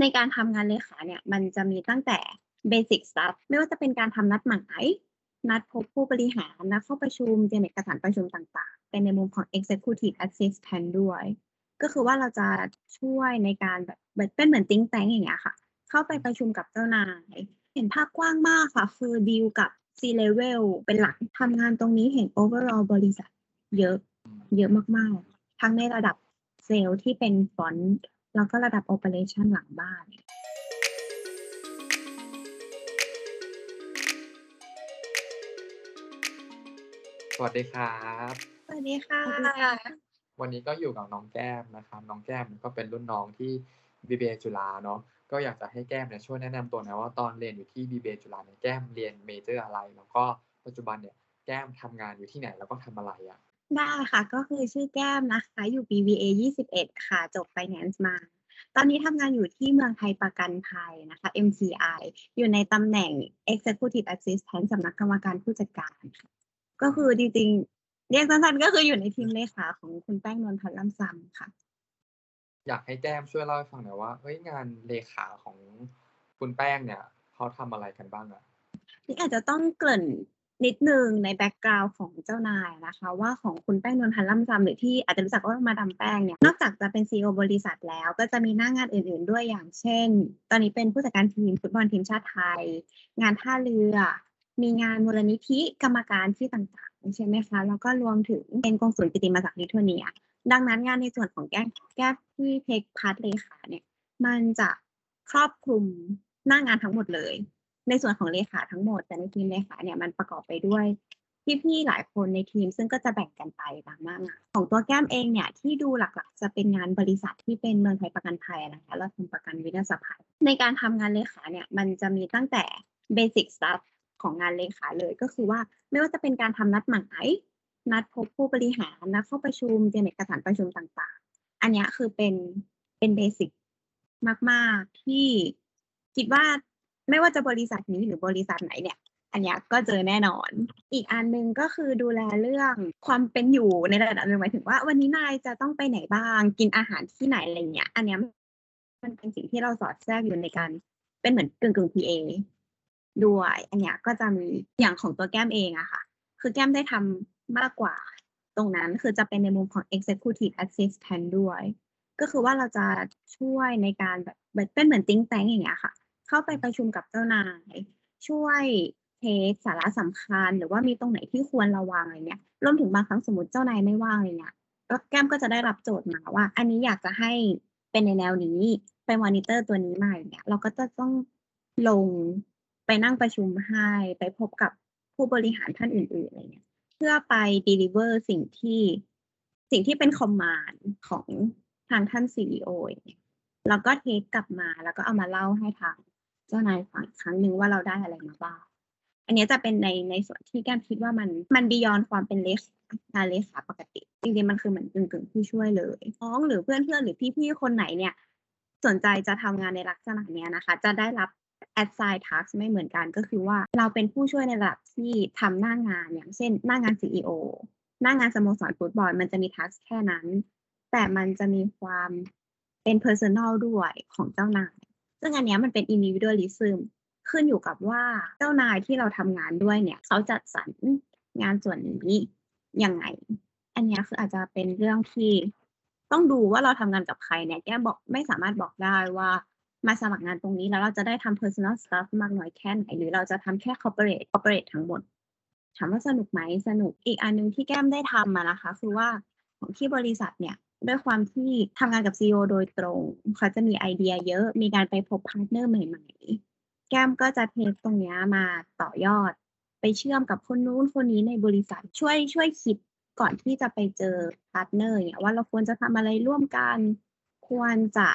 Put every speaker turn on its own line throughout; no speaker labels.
ในการทำงานเลขาเนี่ยมันจะมีตั้งแต่ basic stuff ไม่ว่าจะเป็นการทำนัดหมายนัดพบผู้บริหารนัดเข้าประชุมเตรียมเอกสารประชุมต่างๆ เป็นในมุมของ executive assistant ด้วย ก็คือว่าเราจะช่วยในการแบบเป็นเหมือน think tank อย่างเงี้ยค่ะ เข้าไปประชุมกับเจ้านาย เห็นภาพกว้างมากค่ะ คือดีลกับ C level เป็นหลักทำงานตรงนี้เห็น overall บริษัท เยอะ เยอะมากๆ ทั้งในระดับเซลล์ที่เป็น front แล้วก็ระดับ operation หลังบ้าน
สวัสดีครับ
สวัสดีค่ะ
วันนี้ก็อยู่กับน้องแก้มนะครับ น้องแก้มก็เป็นรุ่นน้องที่ BBA จุฬาเนาะ ก็อยากจะให้แก้มเนี่ยช่วยแนะนำตัวหน่อยว่าตอนเรียนอยู่ที่ BBA จุฬาเนี่ยแก้มเรียน major อะไร แล้วก็ปัจจุบันเนี่ยแก้มทำงานอยู่ที่ไหนแล้วก็ทำอะไรอะ
ได้ค่ะ ก็คือชื่อแก้มนะคะ อยู่ BBA 21 ค่ะ จบ Finance มา ตอนนี้ทำงานอยู่ที่เมืองไทยประกันภัยนะคะ MCI อยู่ในตำแหน่ง Executive Assistant สำนักกรรมการผู้จัดการค่ะก็คือจริงๆ เรียกสั้นๆ ก็คืออยู่ในทีมเลขาของคุณแป้งนวลพันธ์ล่ำซำค่ะ
อยากให้แก้มช่วยเล่าให้ฟังหน่อยว่าเฮ้ยงานเลขาของคุณแป้งเนี่ยเขาทำอะไรกันบ้างอะ
นี่อาจจะต้องเกริ่น นิดนึงในแบ็กกราว n d ของเจ้านายนะคะ ว่าของคุณแป้งนวลพันธ์ล่ำซำหรือที่อาจจะรู้จักว่ามาดามแป้งเนี่ยนอกจากจะเป็น CEO บริษัทแล้วก็จะมีหน้างงานอื่นๆด้วยอย่างเช่น ตอนนี้เป็นผู้จัดการทีมฟุตบอลทีมชาติไทย งานท่าเรือ มีงานมูลนิธิกรรมการที่ต่างๆ ใช่ไหมคะ แล้วก็รวมถึงเป็นกองสุลกิติมาศักลิทัวเนีย ดังนั้นงานในส่วนของแก้แก้มที่ take part เลขาเนี่ยมันจะครอบคลุมหน้างานทั้งหมดเลย ในส่วนของเลขาทั้งหมด แต่ในทีมเลขาเนี่ยมันประกอบไปด้วยพี่ๆหลายคนในทีมซึ่งก็จะแบ่งกันไปตามงานของตัวแก้มเองเนี่ยที่ดูหลักๆ จะเป็นงานบริษัทที่เป็นเมืองไทยประกันภัยนะคะเราทำประกันวินาศภัยในการทำงานเลขาเนี่ยมันจะมีตั้งแต่ basic stuff ของงานเลขาเลยก็คือว่าไม่ว่าจะเป็นการทำนัดหมายนัดพบผู้บริหารนัดเข้าประชุมเตรียมเอกสารประชุมต่างๆ อันนี้คือเป็นเป็นเบสิกมาก ๆ ที่คิดว่า ไม่ว่าจะบริษัทนี้หรือบริษัทไหนเนี่ย อันนี้ก็เจอแน่นอน อีกอันหนึ่งก็คือดูแลเรื่องความเป็นอยู่ในระดับหนึ่งหมายถึงว่า วันนี้นายจะต้องไปไหนบ้าง กินอาหารที่ไหนอะไรเงี้ย อันเนี้ยมันเป็นสิ่งที่เราสอดแทรกอยู่ในการเป็นเหมือนกึ่งกึ่ง PA ด้วย อันนี้ก็จะมีอย่างของตัวแก้มเองอะค่ะ คือแก้มได้ทำมากกว่า ตรงนั้นคือจะเป็นในมุมของ executive assistant ด้วย ก็คือว่าเราจะช่วยในการแบบเป็นเหมือน think tank อย่างเงี้ยค่ะ เข้าไปประชุมกับเจ้านาย ช่วยเทคสาระสำคัญ หรือว่ามีตรงไหนที่ควรระวังอะไรเงี้ยรวมถึงบางครั้งสมมติเจ้านายไม่ว่างอะไรเงี้ยก็แก้มก็จะได้รับโจทย์มาว่า อันนี้อยากจะให้เป็นในแนวนี้ไปมอนิเตอร์ตัวนี้มาอย่างเงี้ยเราก็จะต้องลงไปนั่งประชุมให้ไปพบกับผู้บริหารท่านอื่นๆอะไรเงี้ยเพื่อไป deliver สิ่งที่สิ่งที่เป็นคอมมานด์ของทางท่าน CEO อย่างเงี้ยแล้วก็เทคกลับมาแล้วก็เอามาเล่าให้ทาง เจ้านายฟังครั้งหนึ่งว่าเราได้อะไรมาบ้าง อันนี้จะเป็นในในส่วนที่แก้มคิดว่ามันมันบียอนความเป็นเลขงานเลขาปกติ จริงๆมันคือเหมือนกึ่งจึงๆผู้ช่วยเลยน้องหรือเพื่อนเพื่อนหรือพี่ๆคนไหนเนี่ย สนใจจะทำงานในลักษณะเนี้ยนะคะ จะได้รับ assign task ไม่เหมือนกันก็คือว่าเราเป็นผู้ช่วยในระดับที่ทำหน้างานอย่างเช่น หน้างาน CEO หน้างานสโมสรฟุตบอลมันจะมี task แค่นั้น แต่มันจะมีความเป็น personal ด้วยของเจ้านาย ซึ่งอันนี้มันเป็น individualism ขึ้นอยู่กับว่าเจ้านายที่เราทำงานด้วยเนี่ย เขาจัดสรรงานส่วนนี้ยังไง อันนี้คืออาจจะเป็นเรื่องที่ต้องดูว่าเราทำงานกับใครเนี่ยแก้มบอกไม่สามารถบอกได้ว่ามาสมัครงานตรงนี้แล้วเราจะได้ทำ personal stuff มากน้อยแค่ไหน หรือเราจะทำแค่ corporate corporate ทั้งหมด ถามว่าสนุกไหมสนุกอีกอันหนึงที่แก้มได้ทำมานะคะ คือว่าของที่บริษัทเนี่ย ด้วยความที่ทำงานกับ CEO โดยตรงเขาจะมีไอเดียเยอะ มีการไปพบ partner ใหม่ ๆ แก้มก็จะ take ตรงนี้มาต่อยอด ไปเชื่อมกับคนนู้นคนนี้ในบริษัทช่วยช่วยคิดก่อนที่จะไปเจอ partner เนี่ยว่าเราควรจะทำอะไรร่วมกัน ควรจะ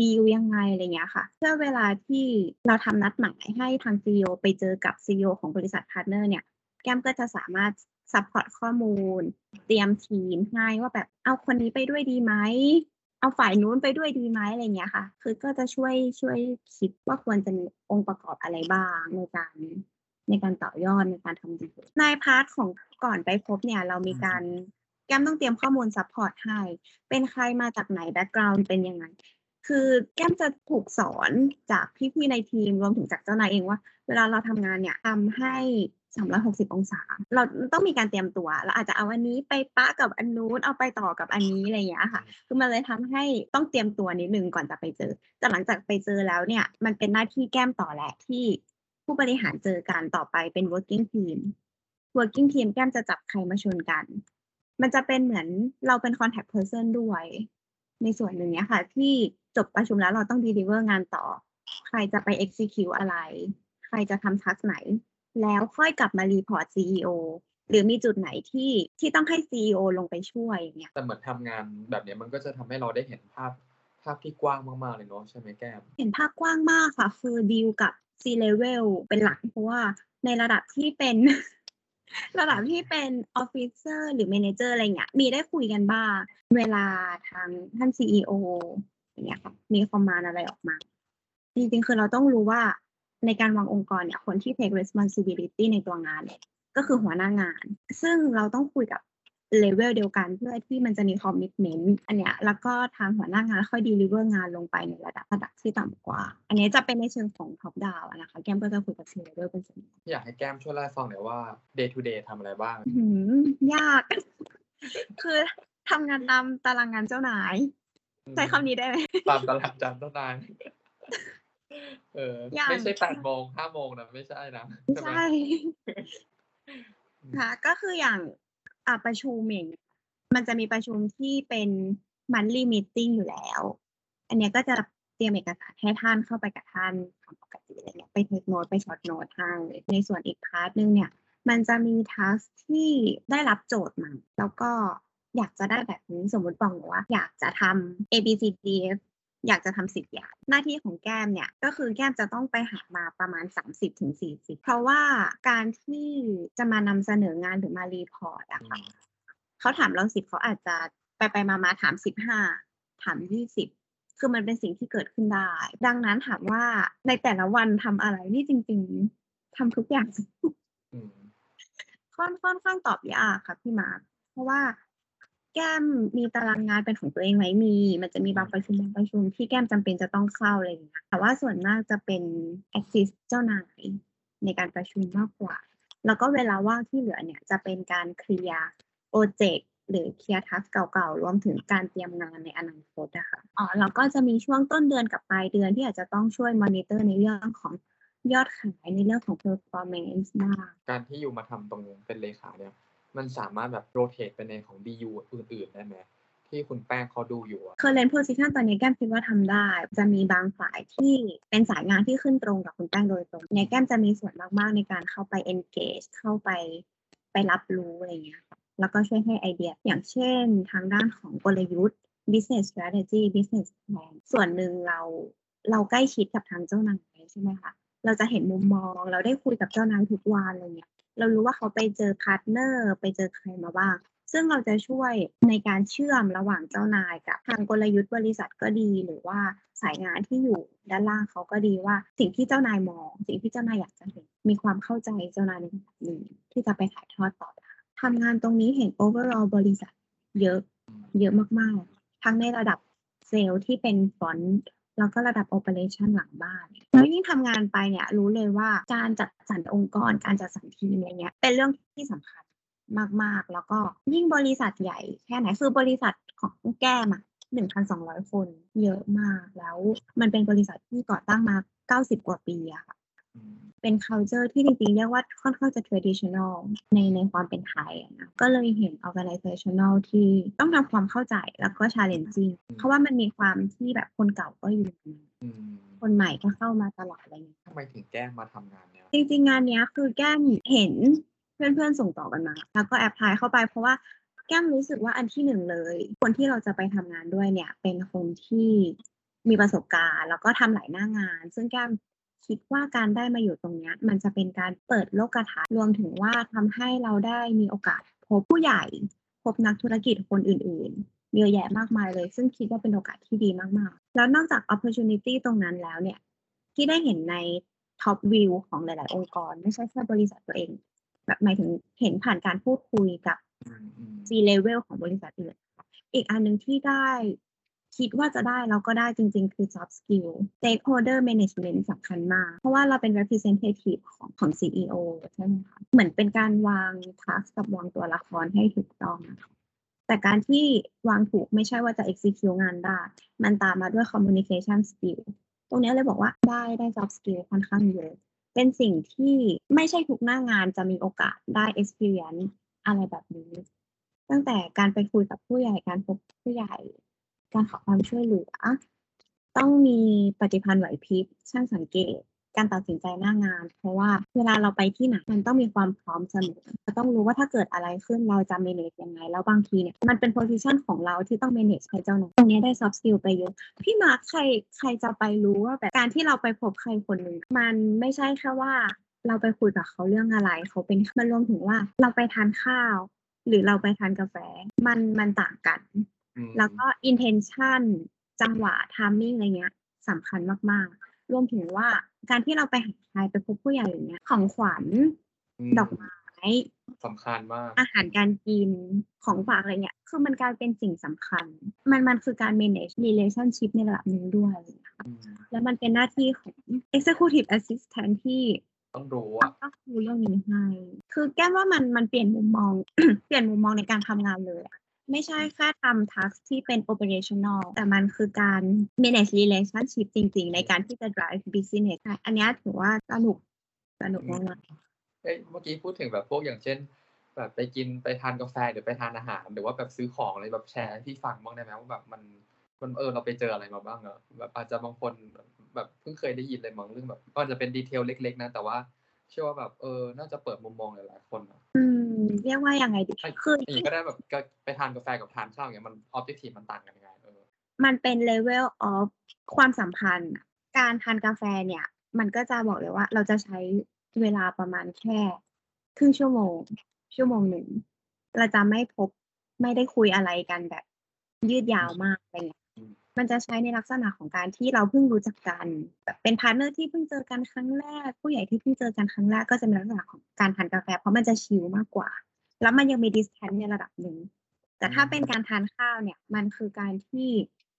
ดีลยังไงอะไรเงี้ยค่ะ เพื่อเวลาที่เราทำนัดหมายให้ทาง CEO ไปเจอกับ CEO ของบริษัท partner เนี่ย แก้มก็จะสามารถ support ข้อมูล เตรียมทีมให้ว่าแบบเอาคนนี้ไปด้วยดีไหมเอาฝ่ายนู้นไปด้วยดีไหมอะไรเงี้ยค่ะ คือก็จะช่วยช่วยคิดว่าควรจะมีองค์ประกอบอะไรบ้างในการในการต่อยอดในการทำดีลใน part ของก่อนไปพบเนี่ย เรามีการแก้มต้องเตรียมข้อมูล support ให้ เป็นใครมาจากไหน background เป็นยังไง คือแก้มจะถูกสอนจากพี่ๆในทีมรวมถึงจากเจ้านายเองว่า เวลาเราทำงานเนี่ยทำให้ 360 องศา เราต้องมีการเตรียมตัวเราอาจจะเอาอันนี้ไปปะกับอันนู้นเอาไปต่อกับอันนี้อะไรอย่างเงี้ยค่ะ คือมันเลยทำให้ต้องเตรียมตัวนิดนึงก่อนจะไปเจอแต่หลังจากไปเจอแล้วเนี่ยมันเป็นหน้าที่แก้มต่อแหละที่ผู้บริหารเจอกันต่อไปเป็น working team working team แก้มจะจับใครมาชนกัน มันจะเป็นเหมือนเราเป็น contact person ด้วย ในส่วนหนึ่งเนี้ยค่ะ ที่จบประชุมแล้วเราต้อง deliver งานต่อ ใครจะไป execute อะไร ใครจะทำ task ไหน แล้วค่อยกลับมา report CEO หรือมีจุดไหนที่ที่ต้องให้ CEO ลงไปช่วยอย่างเงี้ย
แต่เหมือนทำงานแบบเนี้ยมันก็จะทำให้เราได้เห็นภาพภาพที่กว้างมากๆเลยเนาะใช่ไหมแก้ม
เห็นภาพกว้างมากค่ะ คือดีลกับ C level เป็นหลักเพราะว่าในระดับที่เป็น ระดับที่เป็น officer หรือ manager อะไรเงี้ยมีได้คุยกันบ้าง เวลาทางท่าน CEO อย่างเงี้ยค่ะมี command อะไรออกมา จริงๆ คือเราต้องรู้ว่า ในการวางองค์กรเนี่ยคนที่ take responsibility ในตัวงานเนี่ยก็คือหัวหน้างาน ซึ่งเราต้องคุยกับเลเวลเดียวกันเพื่อที่มันจะมี commitment อันเนี้ยแล้วก็ทางหัวหน้างานค่อย deliver งานลงไปในระดับระดับที่ต่ำกว่า อันนี้จะเป็นในเชิงของ top down นะคะแก้มก็จะคุยกับซีเลเวลเป็นส่วนใหญ่
อยากให้แก้มช่วยเล่าให้ฟังหน่อยว่า day to day ทำอะไรบ้าง
อื้อหือยาก คือทำงานตามตารางงานเจ้านาย ใช้คำนี้ได้ไหม
ตามตารางจันทร์ต้นนาน เออ
อย่าง
ไม่ใช่แปดโมงห้าโมงนะไม่ใช่นะ
ไม่
ใช่ไหม
ใช่ค่ะก็คืออย่างอะประชุมอย่างเงี้ยมันจะมีประชุมที่เป็น monthly meeting อยู่แล้ว อันเนี้ยก็จะเตรียมเอกสารให้ท่านเข้าไปกับท่านตามปกติอะไรเงี้ยไปเทคโน e ไปช็อตโน้ตให้ในส่วนอีก part นึงเนี่ย มันจะมี task ที่ได้รับโจทย์มาแล้วก็อยากจะได้แบบนี้สมมติบอกหนูว่า อยากจะทำ A B C D F อยากจะทำสิบอย่าง หน้าที่ของแก้มเนี่ยก็คือแก้มจะต้องไปหามาประมาณ 30-40ถึง40เพราะว่าการที่จะมานำเสนองานหรือมารีพอร์ตอะค่ะเขาถามเราสิบเขาอาจจะไปไปมามาถามสิบห้าถามยี่สิบคือมันเป็นสิ่งที่เกิดขึ้นได้ ดังนั้นถามว่าในแต่ละวันทำอะไรนี่จริง ๆทำทุกอย่าง
อืม
ค่อนค่อนข้างตอบยากค่ะพี่มาร์คเพราะว่า แก้มมีตารางงานเป็นของตัวเองไหมมี มันจะมีบางประชุมบางประชุมที่แก้มจำเป็นจะต้องเข้าอะไรอย่างเงี้ยแต่ว่าส่วนมากจะเป็น assist เจ้านายในการประชุมมากกว่า แล้วก็เวลาว่างที่เหลือเนี่ยจะเป็นการเคลียร์โปรเจกต์หรือเคลียร์ทัสเก่าๆ รวมถึงการเตรียมงานในอนาคตอะค่ะอ๋อแล้วก็จะมีช่วงต้นเดือนกับปลายเดือนที่อาจจะต้องช่วยมอนิเตอร์ในเรื่องของยอดขายในเรื่องของ performance บ้าง
การที่อยู่มาทำตรงเป็นเลขาเนี่ย มันสามารถแบบ rotate ไปในของ BU อื่นๆได้ไหมที่คุณแป้งเขาดูอยู่อะ
เคอ current position ตอนนี้แก้มคิดว่าทำได้ จะมีบางฝ่ายที่เป็นสายงานที่ขึ้นตรงกับคุณแป้งโดยตรงเนี่ยแก้มจะมีส่วนมากๆในการเข้าไป engage เข้าไปไปรับรู้อะไรเงี้ยแล้วก็ช่วยให้ไอเดีย อย่างเช่นทางด้านของกลยุทธ์ business strategy business plan ส่วนหนึ่งเราเราใกล้ชิดกับทางเจ้านายใช่ไหมคะเราจะเห็นมุมมองเราได้คุยกับเจ้านายทุกวันอะไรเงี้ย เรารู้ว่าเขาไปเจอ partner ไปเจอใครมาบ้างซึ่งเราจะช่วยในการเชื่อมระหว่างเจ้านายกับทางกลยุทธ์บริษัทก็ดี หรือว่าสายงานที่อยู่ด้านล่างเขาก็ดีว่า สิ่งที่เจ้านายมอง สิ่งที่เจ้านายอยากจะเห็นมีความเข้าใจเจ้านายในแบบนี้ที่จะไปถ่ายทอดต่อได้ทำงานตรงนี้เห็น overall บริษัท เยอะเยอะมากๆ ทั้งในระดับเซลล์ที่เป็นฟอนต์ แล้วก็ระดับโอเปอเรชันหลังบ้าน แล้วยิ่งทำงานไปเนี่ยรู้เลยว่าการจัดสรรองค์กร การจัดสรรทีมอะไรเงี้ยเป็นเรื่องที่สำคัญมากๆ แล้วก็ยิ่งบริษัทใหญ่แค่ไหนคือบริษัทของแก้มอะหนึ่งพันสองร้อยคนเยอะมากแล้วมันเป็นบริษัทที่ก่อตั้งมาเก้าสิบกว่าปีอะค่ะ
อืม
เป็น culture ที่จริงๆเรียกว่าค่อนข้างจะ traditional ในในความเป็นไทยอะนะก็เลยเห็น organizational ที่ต้องทำความเข้าใจแล้วก็ challenging เพราะว่ามันมีความที่แบบคนเก่าก็อยู่
อืม
คนใหม่ก็เข้ามาตลอดอะไรอย่างเงี้ย
ทำไมถึงแก้มาทำงานเนี้ย
จริงๆงานเนี้ยคือแก้มเห็นเพื่อนๆส่งต่อกันมา แล้วก็แอพพลายเข้าไปเพราะว่าแก้มรู้สึกว่าอันที่หนึ่งเลย คนที่เราจะไปทำงานด้วยเนี่ย เป็นคนที่มีประสบการณ์ แล้วก็ทำหลายหน้างาน ซึ่งแก้ม คิดว่าการได้มาอยู่ตรงนี้มันจะเป็นการเปิดโลกทัศน์รวมถึงว่าทำให้เราได้มีโอกาสพบผู้ใหญ่ พบนักธุรกิจคนอื่นๆเยอะแยะมากมายเลย ซึ่งคิดว่าเป็นโอกาสที่ดีมากๆ แล้วนอกจาก opportunity ตรงนั้นแล้วเนี่ยที่ได้เห็นในท็อปวิวของหลาย ๆ องค์กร ไม่ใช่แค่บริษัทตัวเอง แบบหมายถึงเห็นผ่านการพูดคุยกับ C level ของบริษัทอื่นอีกอันหนึ่งที่ได้ คิดว่าจะได้แล้วก็ได้จริง ๆ คือ soft skill stakeholder management สำคัญมาก เพราะว่าเราเป็น representative ของของ CEO ใช่ไหมคะ เหมือนเป็นการวาง task กับวางตัวละครให้ถูกต้องนะคะแต่การที่วางถูกไม่ใช่ว่าจะ execute งานได้ มันตามมาด้วย communication skill ตรงนี้เลยบอกว่าได้ได้ soft skill ค่อนข้างเยอะ เป็นสิ่งที่ไม่ใช่ทุกหน้างานจะมีโอกาสได้ experience อะไรแบบนี้ ตั้งแต่การไปคุยกับผู้ใหญ่การพบผู้ใหญ่ การขอความช่วยเหลือ ต้องมีปฏิภาณไหวพริบช่างสังเกต การตัดสินใจหน้างาน เพราะว่าเวลาเราไปที่ไหนมันต้องมีความพร้อมเสมอเราต้องรู้ว่าถ้าเกิดอะไรขึ้นเราจะ manage ยังไง แล้วบางทีเนี่ยมันเป็น position ของเราที่ต้อง manage ให้เจ้านายตรงนี้ได้ soft skill ไปเยอะพี่มาร์คใครใครจะไปรู้ว่าแบบการที่เราไปพบใครคนหนึ่งมันไม่ใช่แค่ว่าเราไปคุยกับเขาเรื่องอะไร เขาเป็นมันรวมถึงว่าเราไปทานข้าว หรือเราไปทานกาแฟ มันมันต่างกัน แล้วก็ intention จังหวะ timing อะไรเงี้ยสำคัญมากๆ รวมถึงว่าการที่เราไปหาใครไปพบผู้ใหญ่อย่างเงี้ย ของขวัญ
ม
ดอกไม้
สำคัญมาก
อาหารการกินของฝากอะไรเงี้ยคือมันกลายเป็นสิ่งสำคัญ มันมันคือการ manage relationship ในระดับหนึ่งด้วยนะคะ
อืม
แล้วมันเป็นหน้าที่ของ executive assistant ที่
ต้องรู้
ต้อ
อะ
งต้องรู้เรื่องนี้ให้คือแก้มว่ามันมันเปลี่ยนมุมมอง เปลี่ยนมุมมองในการทำงานเลยอะ ไม่ใช่แค่ทำ task ที่เป็น operational แต่มันคือการ manage relationship จริง ๆ ในการที่จะ drive business อันนี้ถือว่าสนุกสนุกมาก
เอ้ยเมื่อกี้พูดถึงแบบพวกอย่างเช่น แบบไปกินไปทานกาแฟหรือไปทานอาหาร หรือว่าแบบซื้อของอะไรแบบแชร์ให้พี่ฟังบ้างได้ไหมว่าแบบมันมันเออเราไปเจออะไรมาบ้างเนอะแบบอาจจะบางคนแบบเพิ่งเคยได้ยินเลยมั้งเรื่องแบบก็อาจจะเป็นดีเทลเล็ก ๆ นะแต่ว่า เชื่อว่าแบบเออน่าจะเปิดมุมมองหลายๆคนนะ
อืมเรียกว่ายังไงดี
ใช่
คือ
อย่างนี้ก็ได้แบบก็ไปทานกาแฟกับทานข้าวอย่างเงี้ยมันออบเจกตีฟมันต่างกันยังไงเออ
มันเป็น level of ความสัมพันธ์อะการทานกาแฟเนี่ย มันก็จะบอกเลยว่า เราจะใช้เวลาประมาณแค่ครึ่งชั่วโมง ชั่วโมงหนึ่งเราจะไม่พบไม่ได้คุยอะไรกันแบบยืดยาวมากอะไรเงี้ย
อื ม
มันจะใช้ในลักษณะของการที่เราเพิ่งรู้จักกันแบบเป็น partner ที่เพิ่งเจอกันครั้งแรก ผู้ใหญ่ที่เพิ่งเจอกันครั้งแรกก็จะเป็นลักษณะของการทานกาแฟ เพราะมันจะ chill มากกว่า แล้วมันยังมี distance ในระดับหนึ่งแต่ถ้าเป็นการทานข้าวเนี่ยมันคือการที่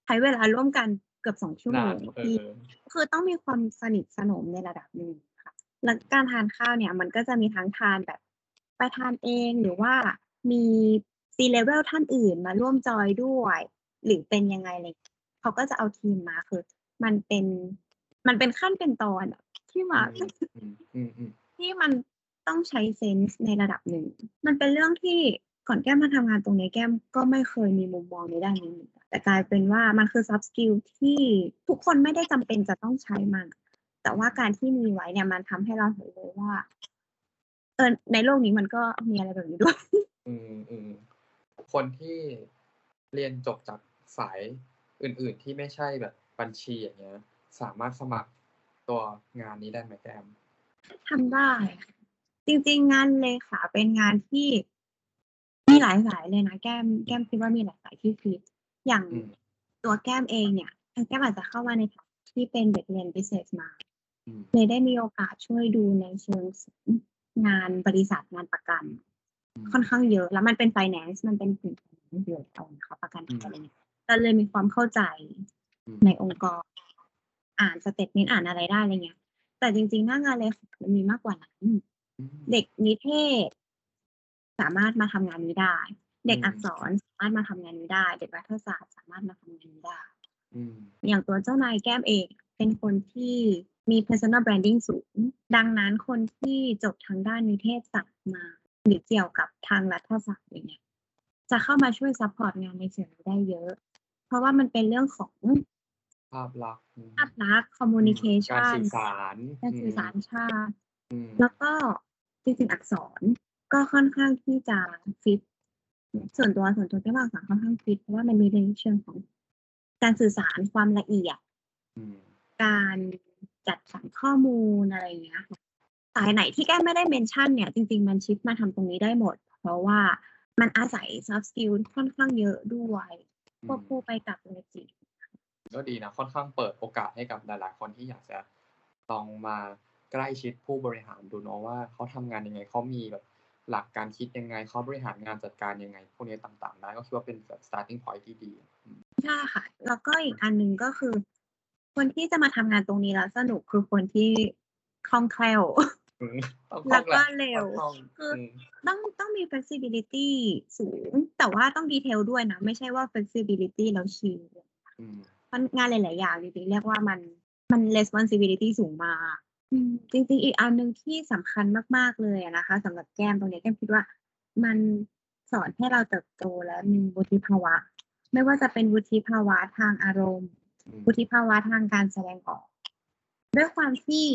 ใช้เวลาร่วมกันเกือบสองชั่วโม
นางนเอ
ที่
อ
คือต้องมีความสนิทสนมในระดับหนึ่งค่ะแล้วการทานข้าวเนี่ยมันก็จะมีทั้งทานแบบไปทานเองหรือว่ามีซีเลเวลท่านอื่นมาร่วมจอยด้วย หรือเป็นยังไงอะไรอย่างเลย เขาก็จะเอาทีมมาคือ มันเป็น มันเป็นขั้นเป็นตอนอะที่มา
อืมอืมอืม
ที่มันต้องใช้เซนส์ในระดับหนึ่ง มันเป็นเรื่องที่ก่อนแก้มมาทำงานตรงนี้แก้มก็ไม่เคยมีมุมมองในด้านนี้เหมือนกันแต่กลายเป็นว่ามันคือ soft skill ที่ทุกคนไม่ได้จำเป็นจะต้องใช้มัน แต่ว่าการที่มีไว้เนี่ยมันทำให้เราเห็นเลยว่า เออในโลกนี้มันก็มีอะไรแบบนี้ด้วย
อืมอืมคนที่เรียนจบจากสาย อื่น ๆ ที่ไม่ใช่แบบบัญชีอย่างเงี้ย สามารถสมัครตัวงานนี้ได้ไหมแกม
ทำได้ค่ะจริง ๆ งานเลขาเป็นงานที่ มีหลายสายเลยนะแก้มแก้มคิดว่ามีหลายสายที่ฟิตอย่าง
อืม
ตัวแก้มเองเนี่ยแก้มอาจจะเข้ามาในฐานะที่เป็นเด็กเรียน business มา
อืม
เลยได้มีโอกาสช่วยดูในเชิงงานบริษัทงานประกัน ค่อนข้างเยอะ แล้วมันเป็น finance มันเป็นกลุ่มของเดือดเอานะคะประกันภัยอะไรเงี้ย เราเลยมีความเข้าใจ
อืม
ในองค์กร อ่าน statement อ่านอะไรได้อะไรเงี้ย แต่จริงๆหน้างานเลยมันมีมากกว่านั้น
อืม
เด็กนิเทศ สามารถมาทำงานนี้ได้ เด็ก
อืม
อักษรสามารถมาทำงานนี้ได้ เด็กรัฐศาสตร์สามารถมาทำงานนี้ได้
อืม
อย่างตัวเจ้านายแก้มเองเป็นคนที่มี personal branding สูง ดังนั้นคนที่จบทางด้านนิเทศศาสตร์มา หรือเกี่ยวกับทางรัฐศาสตร์อย่างเงี้ยจะเข้ามาช่วย support งานในส่วนนี้ได้เยอะ เพราะว่ามันเป็นเรื่องของ
ภาพลักษณ์อืม
ภาพลักษณ์
การ
communication
สื่อสาร
การสื่อสารชาติ
อืม
แล้วก็จริงๆอักษรก็ค่อนข้างที่จะฟิตส่วนตัวส่วนตัวที่ว่าอักษรค่อนข้างฟิตเพราะว่ามันมีในเชิงของ การสื่อสารความละเอียด
อืม
การจัดสรรข้อมูลอะไรอย่างเงี้ยค่ะสายไหนที่แก้มไม่ได้เมนชั่นเนี่ย จริง ๆ มันชิปมาทำตรงนี้ได้หมด เพราะว่ามันอาศัย soft skill ค่อนข้างเยอะด้วย ควบคู่ไปกับเรจิ
ก็ดีนะค่อนข้างเปิดโอกาสให้กับหลายๆคนที่อยากจะลองมาใกล้ชิดผู้บริหารดูเนาะว่าเขาทำงานยังไงเขามีแบบหลักการคิดยังไงเขาบริหารงานจัดการยังไง พวกนี้ต่างๆได้ก็คิดว่าเป็นแบบ starting point ที่ดีอืม
ใช่ค่ะ แล้วก็อีกอันหนึ่งก็คือ คนที่จะมาทำงานตรงนี้แล้วสนุกคือคนที่คล่องแคล่ว
อืมต้องค
แล้
ล่อ
ว
งแห
ก็
ละ
เร็ว
ต้องคล่อง
คือ
อืม
ต้องต้องมี flexibility สูง แต่ว่าต้องดีเทลด้วยนะ ไม่ใช่ว่า flexibility แล้วชิล
อืม
เพราะงานหลาย ๆ อย่างจริงๆเรียกว่ามันมัน responsibility สูงมากอืมจริง ๆ อีกอันหนึ่งที่สำคัญมาก ๆ เลยอะนะคะสำหรับแก้มตรงนี้แก้มคิดว่า มันสอนให้เราเติบโตและมีวุฒิภาวะ ไม่ว่าจะเป็นวุฒิภาวะทางอารมณ์
อืม
วุฒิภาวะทางการแสดงออก ด้วยความที่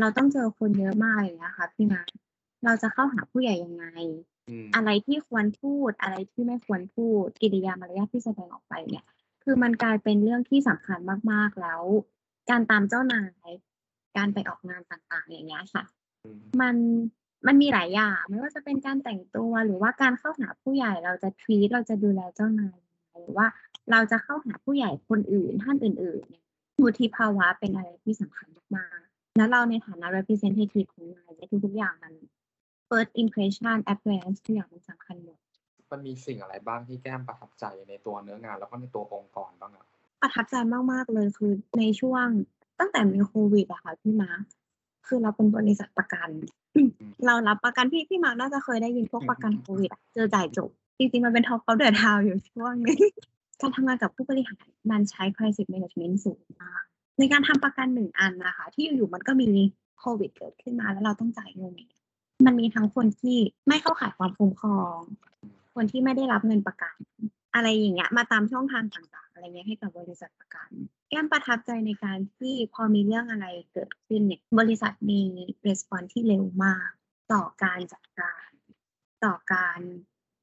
เราต้องเจอคนเยอะมากอย่างเงี้ยค่ะพี่มาเราจะเข้าหาผู้ใหญ่ยังไง
อืม
อะไรที่ควรพูดอะไรที่ไม่ควรพูดกิริยามารยาทที่แสดงออกไปเนี่ย คือมันกลายเป็นเรื่องที่สำคัญมากๆแล้ว การตามเจ้านายการไปออกงานต่างๆ อย่างเงี้ยค่ะ
อืม
มันมันมีหลายอย่าง ไม่ว่าจะเป็นการแต่งตัวหรือว่าการเข้าหาผู้ใหญ่เราจะทวีตเราจะดูแลเจ้านายยังไงหรือว่าเราจะเข้าหาผู้ใหญ่คนอื่นท่านอื่นๆเนี่ยวุฒิภาวะเป็นอะไรที่สำคัญมากๆ แล้วเราในฐานะ representative ของนายเนี่ยทุกๆอย่างมัน first impression appearance ทุกอย่างมันสำคัญหมด
มันมีสิ่งอะไรบ้างที่แก้มประทับใจในตัวเนื้องาน แล้วก็ในตัวองค์กรบ้างอะ
ประทับใจมาก ๆ เลยคือในช่วงตั้งแต่มีโควิดอะค่ะพี่มาร์คคือเราเป็นบริษัทประกัน เรารับประกันพี่พี่มาร์คน่าจะเคยได้ยินพวกประกันโควิดอะเจอจ่ายจบ จริง ๆ มันเป็น talk of the town อยู่ช่วงนึงการทำงานกับผู้บริหารมันใช้ crisis management สูงมาก ในการทำประกันหนึ่งอันนะคะ ที่อยู่ๆมันก็มีโควิดเกิดขึ้นมาแล้วเราต้องจ่ายเงินมันมีทั้งคนที่ไม่เข้าข่ายความคุ้มครอง คนที่ไม่ได้รับเงินประกัน อะไรอย่างเงี้ย มาตามช่องทางต่างๆ อะไรเงี้ยให้กับบริษัทประกัน แก้มประทับใจในการที่พอมีเรื่องอะไรเกิดขึ้นเนี่ยบริษัทมี response ที่เร็วมาก ต่อการจัดการ ต่อการ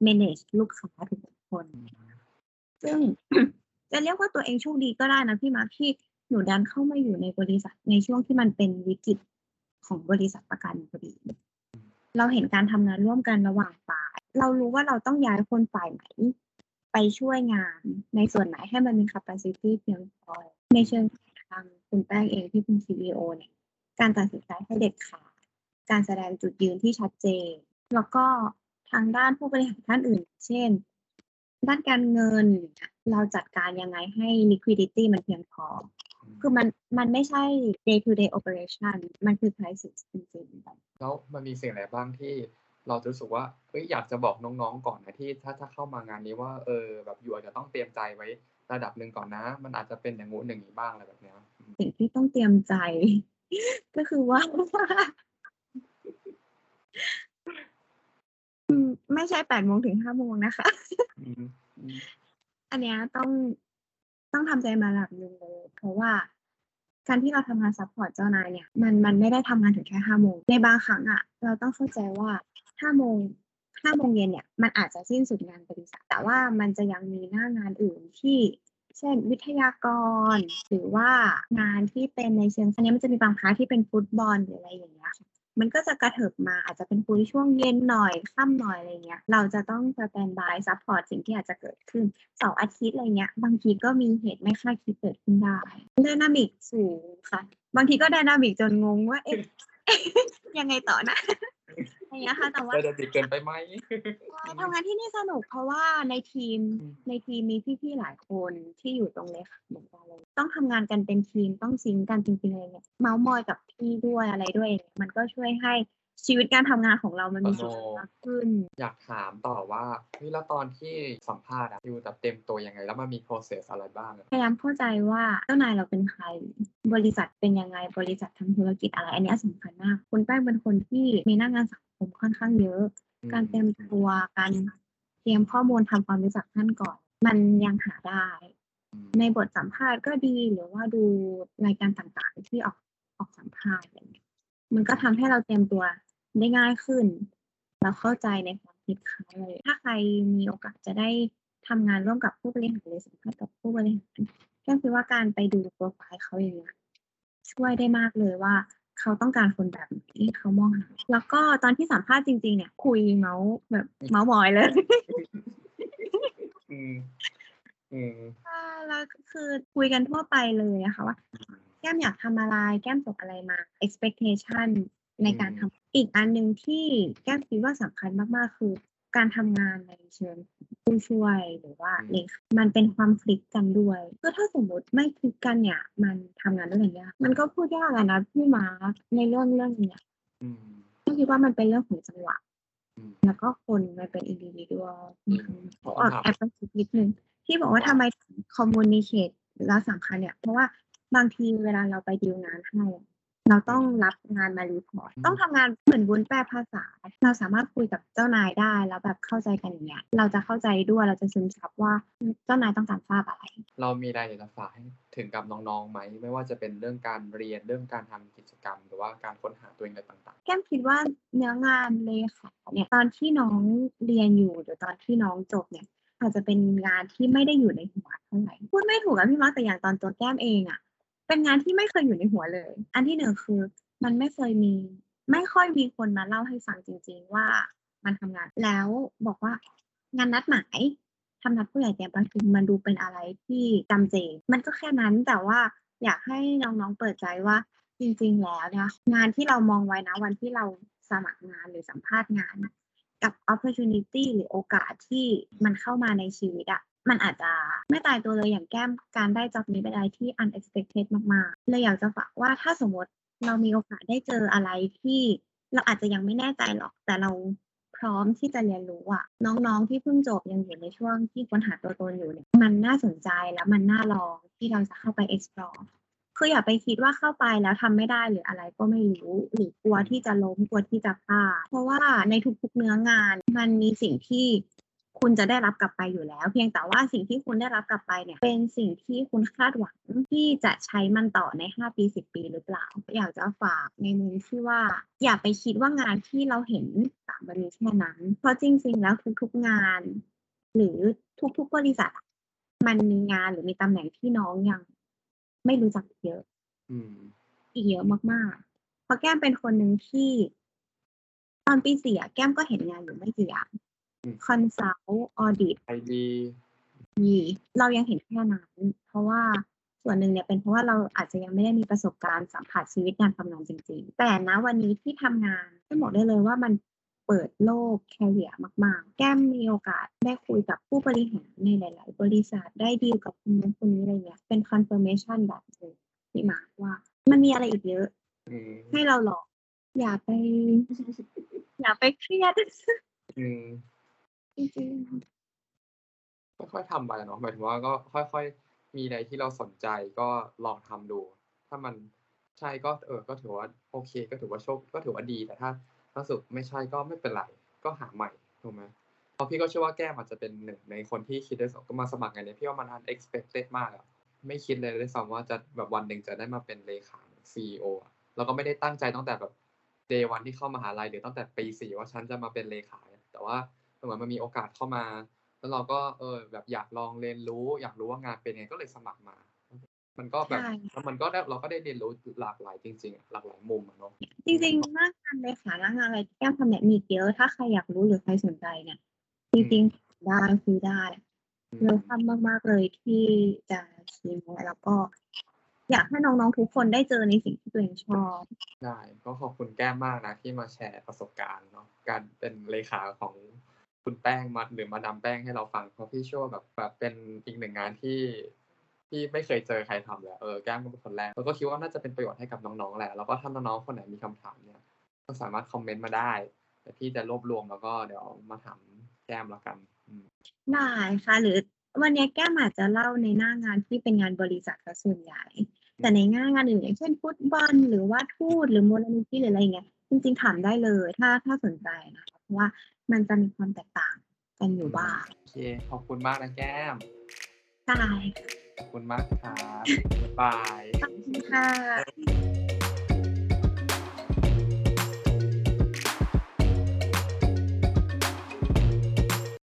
manage ลูกค้าทุกคน ซึ่งจะเรียกว่าตัวเองโชคดีก็ได้นะพี่มาร์คที่ หนูดันเข้ามาอยู่ในบริษัทในช่วงที่มันเป็นวิกฤตของบริษัทประกันพอดี เราเห็นการทำงานร่วมกันระหว่างฝ่าย เรารู้ว่าเราต้องย้ายคนฝ่ายไหน ไปช่วยงานในส่วนไหนให้มันมี capacity เพียงพอในเชิงทางคุณแป้งเองที่เป็น CEO เนี่ย การตัดสินใจให้เด็ดขาด การแสดงจุดยืนที่ชัดเจน แล้วก็ทางด้านผู้บริหารท่านอื่น เช่น ด้านการเงิน เราจัดการยังไงให้ liquidity มันเพียงพอ คือมันมันไม่ใช่ day to day operation มันคือ crisis จริงๆ
แล้วมันมีสิ่งอะไรบ้างที่เราจะรู้สึกว่าเฮ้ยอยากจะบอกน้องๆก่อนนะที่ถ้าถ้าเข้ามางานนี้ว่าเออแบบอยู่อาจจะต้องเตรียมใจไว้ระดับหนึ่งก่อนนะ มันอาจจะเป็นอย่างงู้นอย่างนี้บ้างอะไรแบบเนี้ยอืม
สิ่งที่ต้องเตรียมใจ ก็คือว่าอืมไม่ใช่แปดโมงถึงห้าโมงนะคะ
อืมอืม
อันเนี้ยต้อง ต้องทำใจมาระดับหนึ่งเลยเพราะว่าการที่เราทำงาน support เจ้านายเนี่ยมันมันไม่ได้ทำงานถึงแค่ห้าโมงในบางครั้งอะเราต้องเข้าใจว่าห้าโมงห้าโมงเย็นเนี่ยมันอาจจะสิ้นสุดงานบริษัทแต่ว่ามันจะยังมีหน้างานอื่นที่เช่น วิทยากร หรือว่างานที่เป็นในเชิงอันนี้มันจะมีบาง part ที่เป็นฟุตบอลหรืออะไรอย่างเงี้ย มันก็จะกระเถิบมาอาจจะเป็นคุยช่วงเย็นหน่อยค่ำหน่อยอะไรเงี้ย เราจะต้อง standby support สิ่งที่อาจจะเกิดขึ้นสองอาทิตย์อะไรเงี้ย บางทีก็มีเหตุไม่คาดคิดเกิดขึ้นได้ดนามิกสูงค่ะ บางทีก็ดนามิกจนงงว่าเอ๊ะยังไงต่อนะ อย่างเงี้ยค่ะแต่ว่า
ได้จะติดเกินไปไหม
ทำงานที่นี่สนุกเพราะว่าในทีม
อืม
ในทีมมีพี่ๆหลายคนที่อยู่ตรงเลยค่ะเหมือนกันเลยต้องทำงานกันเป็นทีมต้องซิงค์กันจริงๆอะไรเงี้ยเมาส์มอยกับพี่ด้วยอะไรด้วย มันก็ช่วยให้ ชีวิตการทำงานของเรามันมีสีสันมากขึ้น
อยากถามต่อว่าเฮ้ยแล้วตอนที่สัมภาษณ์อะอยู่แบบเต็มตัวยังไง แล้วมันมี process อะไรบ้างอะ
พยายามเข้าใจว่าเจ้านายเราเป็นใคร บริษัทเป็นยังไงบริษัททำธุรกิจอะไร อันเนี้ยสำคัญมากคุณแป้งเป็นคนที่มีหน้างานสังคมค่อนข้างเยอะ การเตรียมตัวการเตรียมข้อมูลทำความรู้จักท่านก่อน มันยังหาได้
อืม
ในบทสัมภาษณ์ก็ดีหรือว่าดูรายการต่างๆที่ออกออกสัมภาษณ์อะไรเงี้ยมันก็ทำให้เราเตรียมตัว ได้ง่ายขึ้นเราเข้าใจในความคิดเขาเลย ถ้าใครมีโอกาสจะได้ทำงานร่วมกับผู้บริหารหรือสัมภาษณ์กับผู้บริหารก็คือว่าการไปดูโปรไฟล์เขาอย่างเงี้ยช่วยได้มากเลยว่าเขาต้องการคนแบบไหนเขามองหา แล้วก็ตอนที่สัมภาษณ์จริง ๆ เนี่ย คุยเมาส์แบบเมาส์มอยเลย
อืมอืม
ค่ะแล้วคือคุยกันทั่วไปเลยอะค่ะว่า แก้มอยากทำอะไร แก้มจบอะไรมา expectation ในการทำ อีกอันหนึ่งที่แก้มคิดว่าสำคัญมากๆ คือการทำงานในเชิงผู้ช่วยหรือว่า
อืม
เลขามันเป็นความคลิกกันด้วยก็ถ้าสมมติไม่คลิกกันเนี่ย มันทำงานด้วยกันยากมันก็พูดยากอะนะพี่มาร์คในเรื่องเรื่องเนี้ย
อืม
ก็คิดว่ามันเป็นเรื่องของจังหวะ
อืม
แล้วก็คนมันเป็นอินดิวิ u a l
อืม
ขอออกแอบกระซิบนิดนึงที่บอกว่าทำไม communicate แล้วสำคัญเนี่ย เพราะว่าบางทีเวลาเราไปดีลงานให้อะ เราต้องรับงานมา report อื
ม
ต้องทำงานเหมือนวุ้นแปลภาษา เราสามารถคุยกับเจ้านายได้แล้วแบบเข้าใจกันอย่างเงี้ยเราจะเข้าใจด้วยเราจะซึมซับว่าเจ้านายต้องการทราบอะไร
เรามีอะไรอยากจะฝากให้ถึงกับน้องๆไหมไม่ว่าจะเป็นเรื่องการเรียนเรื่องการทำกิจกรรม หรือว่าการค้นหาตัวเองอะไรต่าง
แก้มคิดว่าเนื้องานเลขาเนี่ยตอนที่น้องเรียนอยู่หรือตอนที่น้องจบเนี่ยอาจจะเป็นงานที่ไม่ได้อยู่ในหัวเท่าไหร่พูดไม่ถูกอะพี่มาร์คแต่อย่างตอนตัวแก้มเองอะ เป็นงานที่ไม่เคยอยู่ในหัวเลย อันที่หนึ่งคือ มันไม่เคยมี ไม่ค่อยมีคนมาเล่าให้ฟังจริง ๆ ว่ามันทำงานแล้วบอกว่างานนัดหมายทำนัดผู้ใหญ่เตรียมประชุมมันดูเป็นอะไรที่จำเจ มันก็แค่นั้นแต่ว่าอยากให้น้องๆเปิดใจว่าจริงๆแล้วเนี่ยงานที่เรามองไว้นะวันที่เราสมัครงานหรือสัมภาษณ์งาน กับ opportunity หรือโอกาสที่มันเข้ามาในชีวิตอะ มันอาจจะไม่ตายตัวเลยอย่างแก้มการได้จ็อบนี้เป็นอะไรที่ unexpected มากๆ เลยอยากจะฝากว่าถ้าสมมติเรามีโอกาสได้เจออะไรที่เราอาจจะยังไม่แน่ใจหรอก แต่เราพร้อมที่จะเรียนรู้อะน้องๆที่เพิ่งจบยังอยู่ในช่วงที่ค้นหาตัวตนอยู่เนี่ยมันน่าสนใจแล้วมันน่าลองที่เราจะเข้าไป explore คืออย่าไปคิดว่าเข้าไปแล้วทำไม่ได้หรืออะไรก็ไม่รู้หรือกลัวที่จะล้มกลัวที่จะพลาดเพราะว่าในทุกๆเนื้องาน มันมีสิ่งที่ คุณจะได้รับกลับไปอยู่แล้ว เพียงแต่ว่าสิ่งที่คุณได้รับกลับไปเนี่ยเป็นสิ่งที่คุณคาดหวังที่จะใช้มันต่อใน 5 ปี 10 ปีหรือเปล่า อยากจะฝากในมุมที่ว่า อย่าไปคิดว่างานที่เราเห็นสามวันนี้แค่นั้น เพราะจริง ๆ แล้วทุกๆงาน หรือทุกๆบริษัท มันมีงานหรือมีตำแหน่งที่น้องยัง ไม่รู้จักเยอะ
อี
กเยอะมากๆเพราะแก้มเป็นคนหนึ่งที่ตอนปีสี่อะแก้มก็เห็นงานอยู่ไม่กี่อย่าง
อืม consult audit IB
มีเรายังเห็นแค่นั้น เพราะว่าส่วนหนึ่งเนี่ยเป็นเพราะว่าเราอาจจะยังไม่ได้มีประสบการณ์สัมผัสชีวิตงานทำงานจริง ๆ แต่ณวันนี้ที่ทำงานก็บอกได้เลยว่ามันเปิดโลก career มากๆ แก้มมีโอกาสได้คุยกับผู้บริหารในหลาย ๆ บริษัทได้ดีลกับคนนู้นคนนี้อะไรเงี้ยเป็น confirmation แบบหนึ่งที่มาว่า มันมีอะไรอีกเยอะ
อืม
ให้เราหลอกอย่าไป อย่าไปเครียด
อืม
จริง
ค่อยๆทำไปเนาะหมายถึงว่าก็ค่อย ๆ มีอะไรที่เราสนใจก็ลองทำดู ถ้ามันใช่ก็เออ ก็ถือว่าโอเค ก็ถือว่าโชค ก็ถือว่าดีแต่ถ้าถ้าสุดไม่ใช่ก็ไม่เป็นไร ก็หาใหม่ถูกไหมเพราะพี่ก็เชื่อว่าแก้มอาจจะเป็นหนึ่งในคนที่คิดได้สองก็มาสมัครงานเนี่ยพี่ว่ามัน unexpected มากอะไม่คิดเลยด้วยซ้ำว่าจะแบบวันหนึ่งจะได้มาเป็นเลขาซีโออะแล้วก็ไม่ได้ตั้งใจตั้งแต่แบบ day วันที่เข้ามหาลัยหรือตั้งแต่ปีสี่ว่าฉันจะมาเป็นเลขาแต่ว่า เหมือนมันมีโอกาสเข้ามา แล้วเราก็เออแบบอยากลองเรียนรู้ อยากรู้ว่างานเป็นไงก็เลยสมัครมา มันก็แบบ
ใช่
แล้วมันก็ได้เราก็ได้เรียนรู้หลากหลายจริงๆอะหลากหลายมุมอะเนาะ
ๆจริงๆหน้างานเลยค่ะหน้างานอะไรที่แก้มทำเนี่ยมีเยอะถ้าใครอยากรู้หรือใครสนใจเนี่ยจริงๆได้คุยได้
อืม
เวลคัมมากๆเลยที่จะชี้แนะแล้วก็อยากให้น้องๆทุกคนได้เจอในสิ่งที่ตัวเองชอบ
ได้ก็ขอบคุณแก้มมากนะที่มาแชร์ประสบการณ์เนาะการเป็นเลขาของ คุณแป้งมาหรือมาดามแป้งให้เราฟังเพราะพี่เชื่อว่าแบบแบบเป็นอีกหนึ่งงานที่ที่ไม่เคยเจอใครทำเลยเออแก้มก็เป็นคนแรกแล้วก็คิดว่าน่าจะเป็นประโยชน์ให้กับน้องๆแหละแล้วก็ถ้าน้องๆคนไหนมีคำถามเนี่ยก็สามารถคอมเมนต์มาได้แต่พี่จะรวบรวมแล้วก็เดี๋ยวมาถามแก้มแล้วกันอืม
ได้ค่ะหรือวันนี้แก้มอาจจะเล่าในหน้างานที่เป็นงานบริษัทซะส่วนใหญ่ แต่ในหน้างานอื่นอย่างเช่นฟุตบอลหรือว่าทูตหรือมูลนิธิหรืออะไรอย่างเงี้ยจริงๆถามได้เลยถ้าถ้าสนใจนะคะเพราะว่า มันจะมีความแตกต่างกันอยู่บ้าง
โอเค ขอบคุณมากนะแก้ม
ได้
ขอบคุณมากครับบ๊ายบาย
ขอบคุณค่ะ